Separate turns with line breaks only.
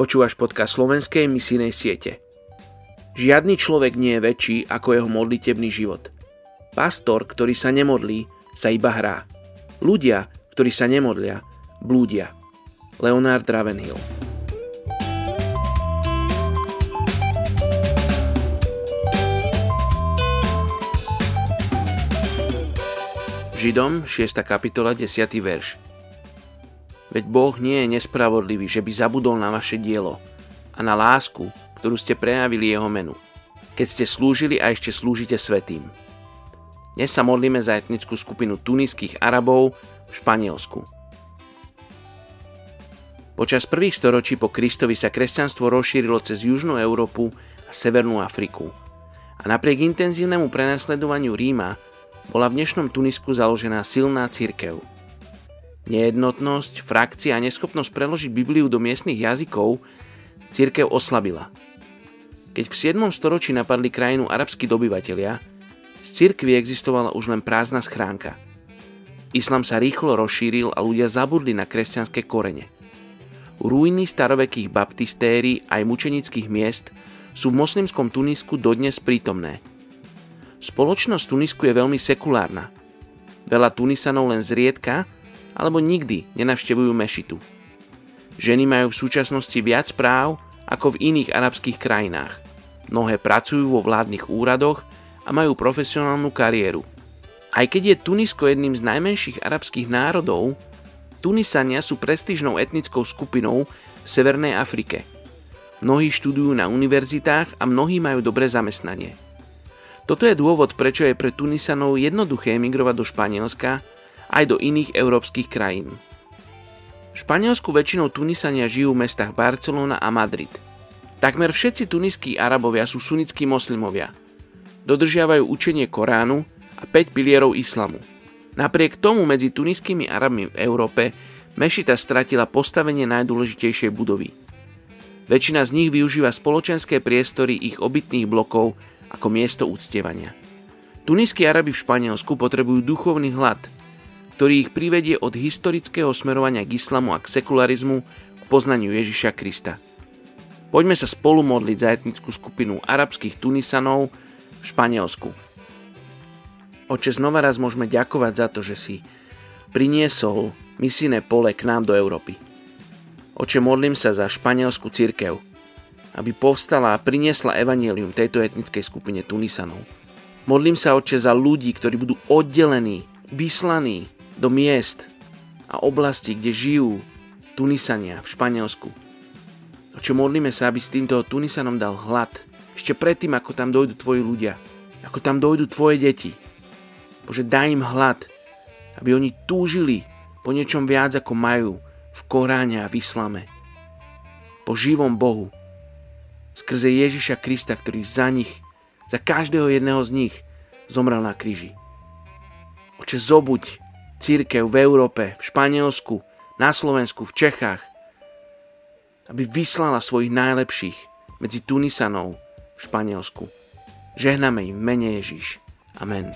Počúvaš podcast slovenskej misijnej siete. Žiadny človek nie je väčší ako jeho modlitebný život. Pastor, ktorý sa nemodlí, sa iba hrá. Ľudia, ktorí sa nemodlia, blúdia. Leonard Ravenhill Židom 6. kapitola 10. verš Veď Boh nie je nespravodlivý, že by zabudol na vaše dielo a na lásku, ktorú ste prejavili jeho menu, keď ste slúžili a ešte slúžite svetým. Dnes sa modlíme za etnickú skupinu tuniských Arabov v Španielsku. Počas prvých storočí po Kristovi sa kresťanstvo rozšírilo cez Južnú Európu a Severnú Afriku. A napriek intenzívnemu prenasledovaniu Ríma bola v dnešnom Tunisku založená silná církev – Nejednotnosť, frakcia a neschopnosť preložiť Bibliu do miestnych jazykov církev oslabila. Keď v 7. storočí napadli krajinu arabskí dobyvatelia, z cirkvi existovala už len prázdna schránka. Islam sa rýchlo rozšíril a ľudia zabudli na kresťanské korene. Ruiny starovekých baptistérií aj mučenických miest sú v moslimskom Tunisku dodnes prítomné. Spoločnosť Tunisku je veľmi sekulárna. Veľa Tunisanov len zriedka alebo nikdy nenavštevujú mešitu. Ženy majú v súčasnosti viac práv ako v iných arabských krajinách. Mnohé pracujú vo vládnych úradoch a majú profesionálnu kariéru. Aj keď je Tunisko jedným z najmenších arabských národov, Tunisania sú prestížnou etnickou skupinou v Severnej Afrike. Mnohí študujú na univerzitách a mnohí majú dobré zamestnanie. Toto je dôvod, prečo je pre Tunisanov jednoduché emigrovať do Španielska aj do iných európskych krajín. V Španielsku väčšinou Tunisania žijú v mestách Barcelona a Madrid. Takmer všetci tuniskí Arabovia sú sunnickí moslimovia. Dodržiavajú učenie Koránu a 5 pilierov islamu. Napriek tomu medzi tuniskými Arabmi v Európe mešita stratila postavenie najdôležitejšej budovy. Väčšina z nich využíva spoločenské priestory ich obytných blokov ako miesto úctievania. Tuniskí Arabi v Španielsku potrebujú duchovný hlad – ktorý ich privedie od historického smerovania k islamu a k sekularizmu k poznaniu Ježiša Krista. Poďme sa spolu modliť za etnickú skupinu arabských Tunisanov v Španielsku. Oče, znova raz môžeme ďakovať za to, že si priniesol misijné pole k nám do Európy. Oče, modlím sa za španielskú církev, aby povstala a priniesla evanelium tejto etnickej skupine Tunisanov. Modlím sa, oče, za ľudí, ktorí budú oddelení, vyslaní do miest a oblasti, kde žijú Tunisania v Španielsku. Oče, modlíme sa, aby s týmto Tunisanom dal hlad. Ešte predtým, ako tam dojdu tvoji ľudia. Ako tam dojdu tvoje deti. Bože, daj im hlad. Aby oni túžili po niečom viac, ako majú v Koráne a v Islame. Po živom Bohu. Skrze Ježiša Krista, ktorý za nich, za každého jedného z nich zomrel na kríži. Oče, zobuď církev v Európe, v Španielsku, na Slovensku, v Čechách, aby vyslala svojich najlepších medzi Tunisanov v Španielsku. Žehname im mene Ježíš. Amen.